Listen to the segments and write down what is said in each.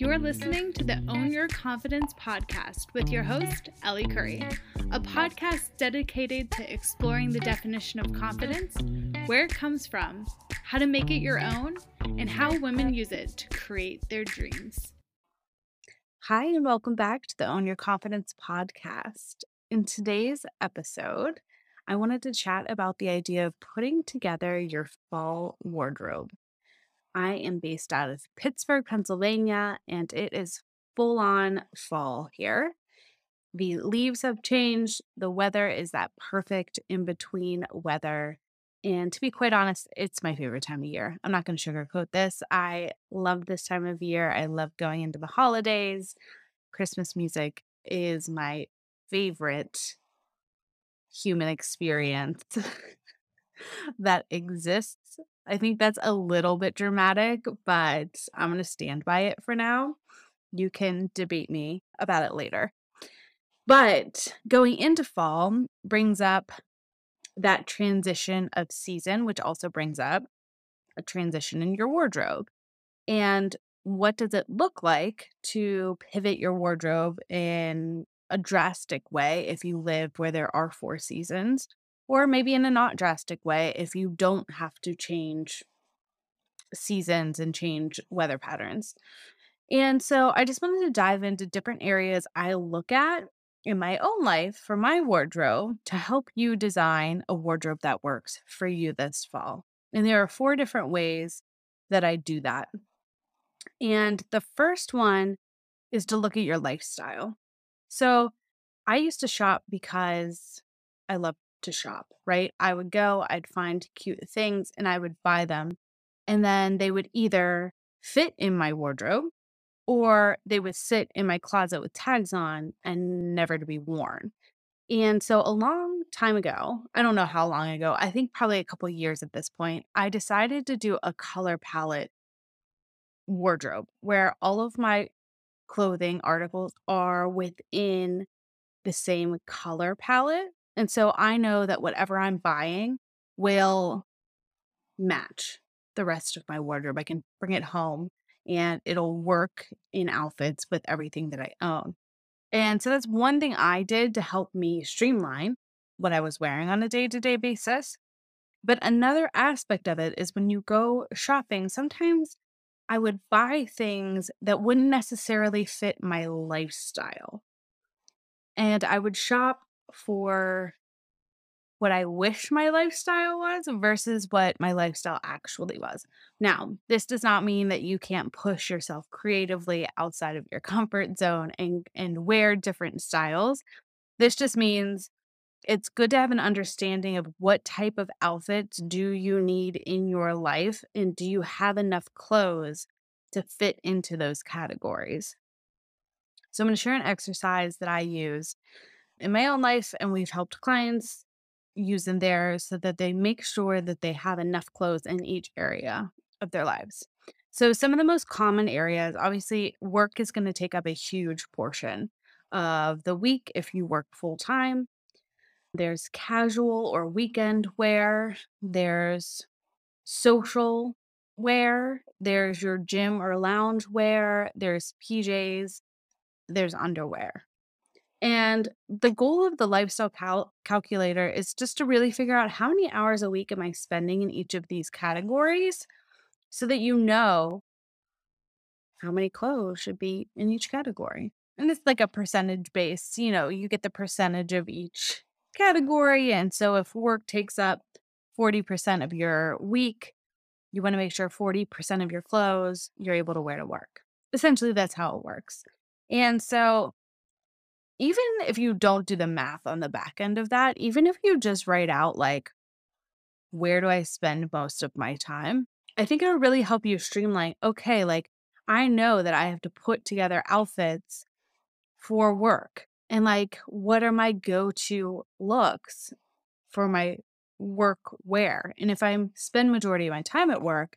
You're listening to the Own Your Confidence podcast with your host, Ellie Curry, a podcast dedicated to exploring the definition of confidence, where it comes from, how to make it your own, and how women use it to create their dreams. Hi, and welcome back to the Own Your Confidence podcast. In today's episode, I wanted to chat about the idea of putting together your fall wardrobe. I am based out of Pittsburgh, Pennsylvania, and it is full on fall here. The leaves have changed. The weather is that perfect in between weather. And to be quite honest, it's my favorite time of year. I'm not going to sugarcoat this. I love this time of year. I love going into the holidays. Christmas music is my favorite human experience that exists. I think that's a little bit dramatic, but I'm going to stand by it for now. You can debate me about it later. But going into fall brings up that transition of season, which also brings up a transition in your wardrobe. And what does it look like to pivot your wardrobe in a drastic way if you live where there are four seasons, or maybe in a not drastic way if you don't have to change seasons and change weather patterns. And so I just wanted to dive into different areas I look at in my own life for my wardrobe to help you design a wardrobe that works for you this fall. And there are four different ways that I do that. And the first one is to look at your lifestyle. So I used to shop because I love to shop, right? I would go, I'd find cute things, and I would buy them. And then they would either fit in my wardrobe or they would sit in my closet with tags on and never to be worn. And so a long time ago, I don't know how long ago, I think probably a couple years at this point, I decided to do a color palette wardrobe where all of my clothing articles are within the same color palette. And so I know that whatever I'm buying will match the rest of my wardrobe. I can bring it home and it'll work in outfits with everything that I own. And so that's one thing I did to help me streamline what I was wearing on a day to day basis. But another aspect of it is when you go shopping, sometimes I would buy things that wouldn't necessarily fit my lifestyle. And I would shop for what I wish my lifestyle was versus what my lifestyle actually was. Now, this does not mean that you can't push yourself creatively outside of your comfort zone and and wear different styles. This just means it's good to have an understanding of what type of outfits do you need in your life and do you have enough clothes to fit into those categories. So I'm going to share an exercise that I use in my own life and we've helped clients use in theirs so that they make sure that they have enough clothes in each area of their lives. So some of the most common areas, obviously work is going to take up a huge portion of the week if you work full time. There's casual or weekend wear. There's social wear. There's your gym or lounge wear. There's PJs. There's underwear. And the goal of the lifestyle cal- calculator is just to really figure out how many hours a week am I spending in each of these categories so that you know how many clothes should be in each category. And it's like a percentage base, you know, you get the percentage of each category. And so if work takes up 40% of your week, you want to make sure 40% of your clothes you're able to wear to work. Essentially, that's how it works. And so, even if you don't do the math on the back end of that, even if you just write out, like, where do I spend most of my time? I think it'll really help you streamline. Okay, like, I know that I have to put together outfits for work and like what are my go-to looks for my work wear and if i spend majority of my time at work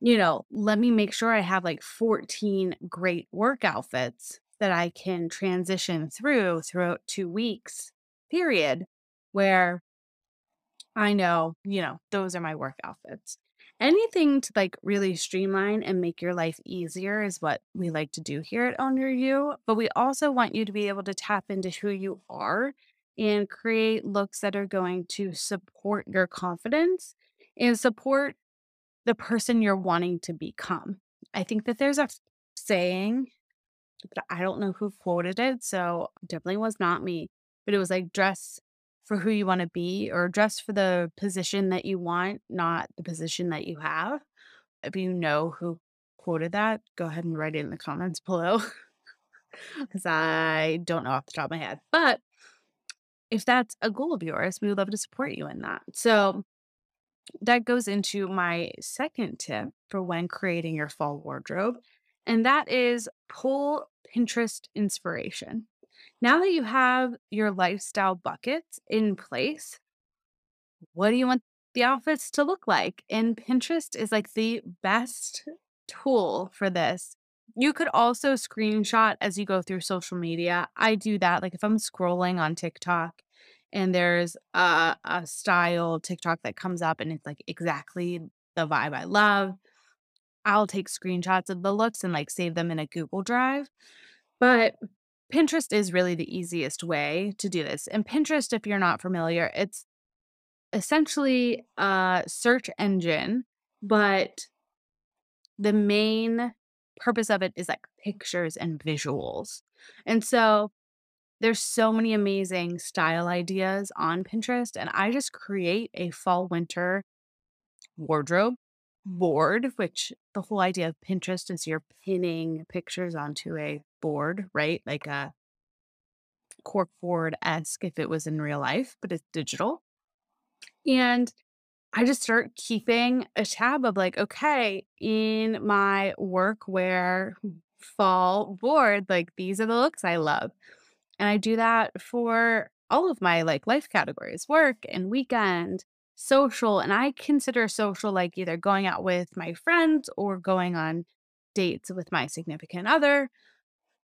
you know let me make sure i have like 14 great work outfits that i can transition through throughout two weeks period where i know you know those are my work outfits Anything to like really streamline and make your life easier is what we like to do here at Own Your You. But we also want you to be able to tap into who you are and create looks that are going to support your confidence and support the person you're wanting to become. I think that there's a saying, but I don't know who quoted it, so definitely was not me. But it was like dress for who you want to be or dress for the position that you want, not the position that you have. If you know who quoted that, go ahead and write it in the comments below because I don't know off the top of my head. But if that's a goal of yours, we would love to support you in that. So that goes into my second tip for when creating your fall wardrobe, and that is pull Pinterest inspiration. Now that you have your lifestyle buckets in place, what do you want the outfits to look like? And Pinterest is like the best tool for this. You could also screenshot as you go through social media. I do that. Like if I'm scrolling on TikTok and there's a, a style TikTok that comes up and it's like exactly the vibe I love, I'll take screenshots of the looks and like save them in a Google Drive. But Pinterest is really the easiest way to do this. And Pinterest, if you're not familiar, it's essentially a search engine, but the main purpose of it is like pictures and visuals. And so there's so many amazing style ideas on Pinterest, and I just create a fall winter wardrobe board, which the whole idea of Pinterest is you're pinning pictures onto a board, right? Like a corkboard esque if it was in real life, but it's digital. And I just start keeping a tab of like, okay, in my workwear fall board, like these are the looks I love. And I do that for all of my like life categories, work and weekend, social. And I consider social like either going out with my friends or going on dates with my significant other.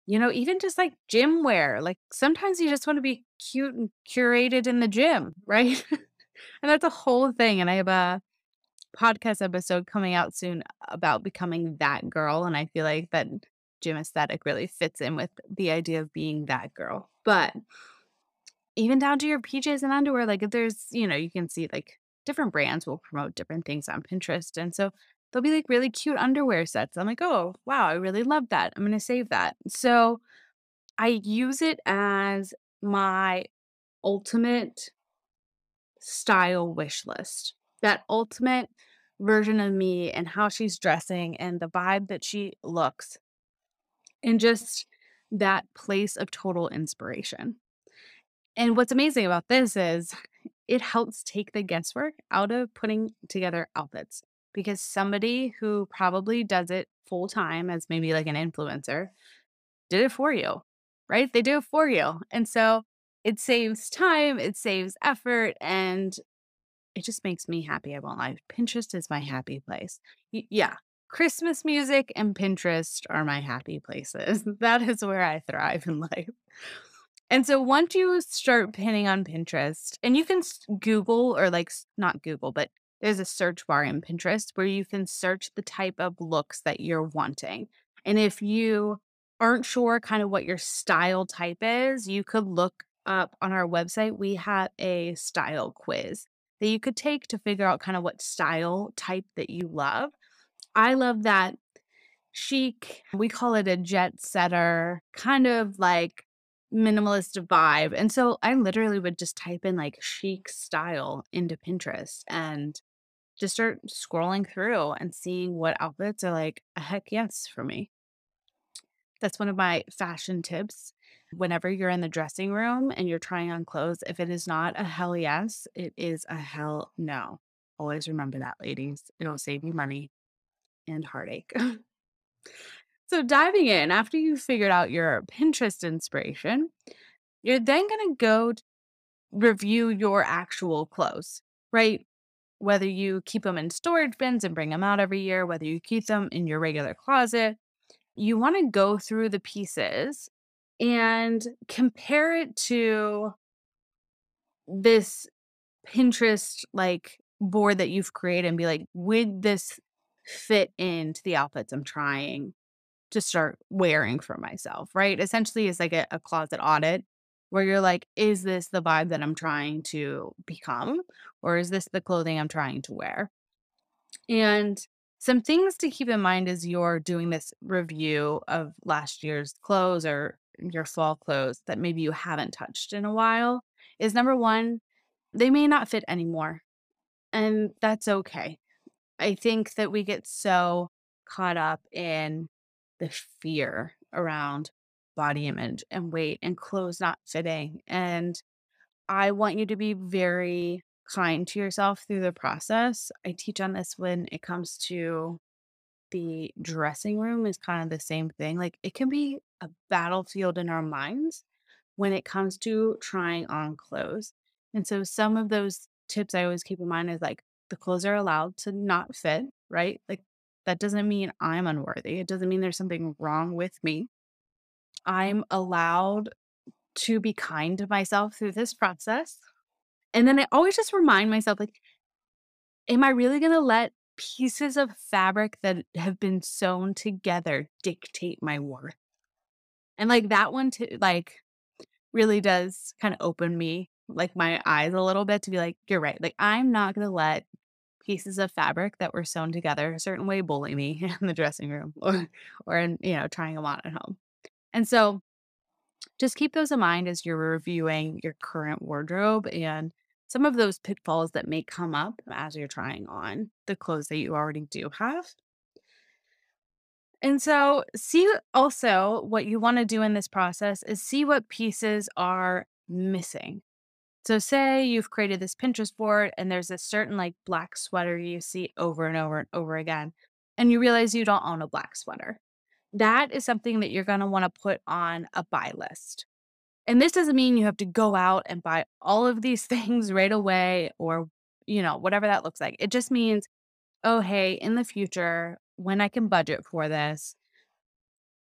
You know, even just like gym wear. Like sometimes you just want to be cute and curated in the gym, right? and that's a whole thing. And I have a podcast episode coming out soon about becoming that girl. And I feel like that gym aesthetic really fits in with the idea of being that girl. But even down to your PJs and underwear, like if there's, you know, you can see like different brands will promote different things on Pinterest. And so there'll be like really cute underwear sets. I'm like, oh, wow, I really love that. I'm going to save that. So I use it as my ultimate style wish list. That ultimate version of me and how she's dressing and the vibe that she looks and just that place of total inspiration. And what's amazing about this is it helps take the guesswork out of putting together outfits because somebody who probably does it full time as maybe like an influencer did it for you, right? They do it for you. And so it saves time, it saves effort, and it just makes me happy. I won't lie. Pinterest is my happy place. Y- yeah. Christmas music and Pinterest are my happy places. That is where I thrive in life. And so once you start pinning on Pinterest, and you can Google or like not Google, but there's a search bar in Pinterest where you can search the type of looks that you're wanting. And if you aren't sure kind of what your style type is, you could look up on our website. We have a style quiz that you could take to figure out kind of what style type that you love. I love that chic, we call it a jet setter, kind of like minimalist vibe. And so I literally would just type in like chic style into Pinterest and just start scrolling through and seeing what outfits are like a heck yes for me. That's one of my fashion tips. Whenever you're in the dressing room and you're trying on clothes, if it is not a hell yes, it is a hell no. Always remember that, ladies. It'll save you money and heartache. so, diving in, after you've figured out your Pinterest inspiration, you're then going to go review your actual clothes, right? Whether you keep them in storage bins and bring them out every year, whether you keep them in your regular closet, you want to go through the pieces and compare it to this Pinterest like board that you've created and be like, would this fit into the outfits I'm trying to start wearing for myself, right? Essentially, it's like a, a closet audit where you're like, is this the vibe that I'm trying to become? Or is this the clothing I'm trying to wear? And some things to keep in mind as you're doing this review of last year's clothes or your fall clothes that maybe you haven't touched in a while is number one, they may not fit anymore. And that's okay. I think that we get so caught up in the fear around body image and weight and clothes not fitting. And I want you to be very kind to yourself through the process. I teach on this when it comes to the dressing room is kind of the same thing. Like it can be a battlefield in our minds when it comes to trying on clothes. And so some of those tips I always keep in mind is like the clothes are allowed to not fit, right? Like that doesn't mean I'm unworthy. It doesn't mean there's something wrong with me. I'm allowed to be kind to myself through this process. And then I always just remind myself, like, am I really going to let pieces of fabric that have been sewn together dictate my worth? And like that one, too, like, really does kind of open me, like, my eyes a little bit to be like, you're right. Like, I'm not going to let pieces of fabric that were sewn together a certain way bully me in the dressing room or, or in, you know, trying them on at home. And so just keep those in mind as you're reviewing your current wardrobe and some of those pitfalls that may come up as you're trying on the clothes that you already do have. And so, see also what you want to do in this process is see what pieces are missing. So, say you've created this Pinterest board and there's a certain like black sweater you see over and over and over again, and you realize you don't own a black sweater. That is something that you're going to want to put on a buy list. And this doesn't mean you have to go out and buy all of these things right away or, you know, whatever that looks like. It just means, oh, hey, in the future, when I can budget for this,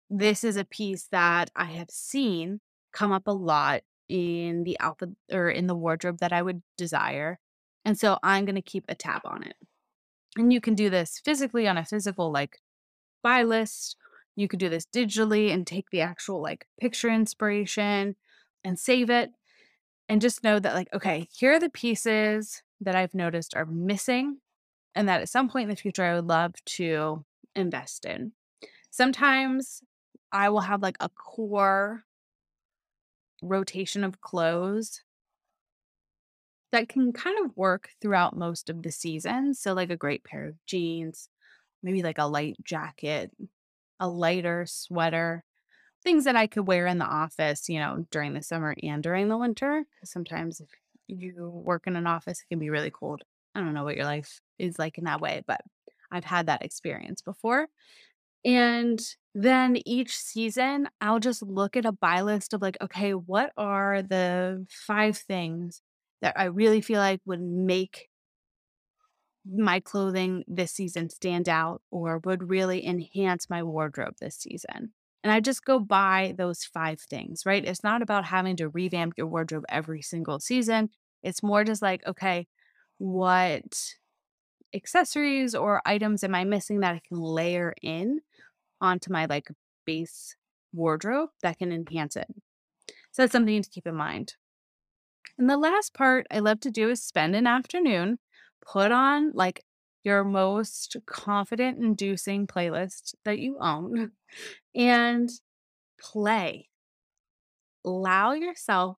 this is a piece that I have seen come up a lot in the outfit or in the wardrobe that I would desire. And so I'm going to keep a tab on it. And you can do this physically on a physical like buy list you could do this digitally and take the actual like picture inspiration and save it. And just know that, like, okay, here are the pieces that I've noticed are missing and that at some point in the future I would love to invest in. Sometimes I will have like a core rotation of clothes that can kind of work throughout most of the season. So, like a great pair of jeans, maybe like a light jacket, a lighter sweater, things that I could wear in the office, you know, during the summer and during the winter. Because sometimes if you work in an office, it can be really cold. I don't know what your life is like in that way, but I've had that experience before. And then each season, I'll just look at a buy list of like, okay, what are the five things that I really feel like would make my clothing this season stand out or would really enhance my wardrobe this season. And I just go buy those five things, right? It's not about having to revamp your wardrobe every single season. It's more just like, okay, what accessories or items am I missing that I can layer in onto my like base wardrobe that can enhance it? So that's something to keep in mind. And the last part I love to do is spend an afternoon put on like your most confident inducing playlist that you own and play. Allow yourself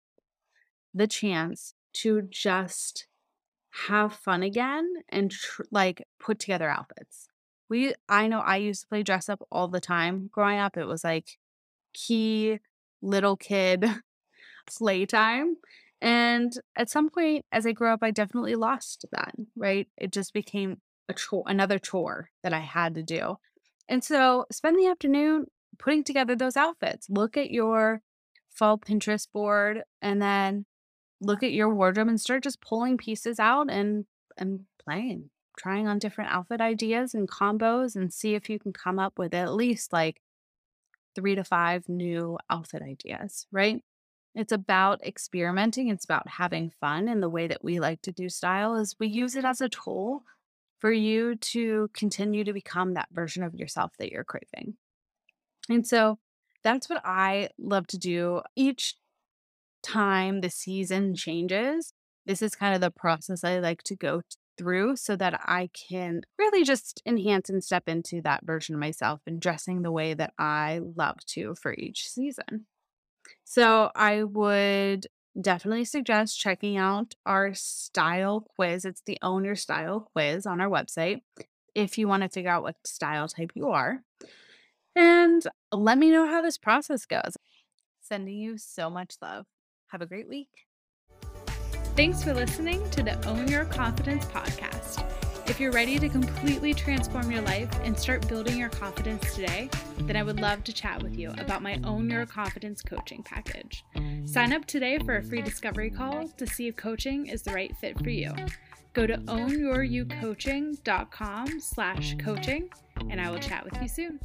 the chance to just have fun again and tr- like put together outfits. We I know I used to play dress up all the time growing up. It was like key little kid playtime and at some point as I grew up, I definitely lost that, right? It just became a chore, another chore that I had to do. And so spend the afternoon putting together those outfits. Look at your fall Pinterest board and then look at your wardrobe and start just pulling pieces out and and playing, trying on different outfit ideas and combos and see if you can come up with at least like 3 to 5 new outfit ideas, right? It's about experimenting, it's about having fun, and the way that we like to do style is we use it as a tool for you to continue to become that version of yourself that you're craving. And so that's what I love to do each time the season changes. This is kind of the process I like to go through so that I can really just enhance and step into that version of myself and dressing the way that I love to for each season. So I would definitely suggest checking out our style quiz. It's the Own Your Style quiz on our website if you want to figure out what style type you are. And let me know how this process goes. Sending you so much love. Have a great week. Thanks for listening to the Own Your Confidence podcast. If you're ready to completely transform your life and start building your confidence today, then I would love to chat with you about my Own Your Confidence coaching package. Sign up today for a free discovery call to see if coaching is the right fit for you. Go to ownyouryoucoaching.com slash coaching, and I will chat with you soon.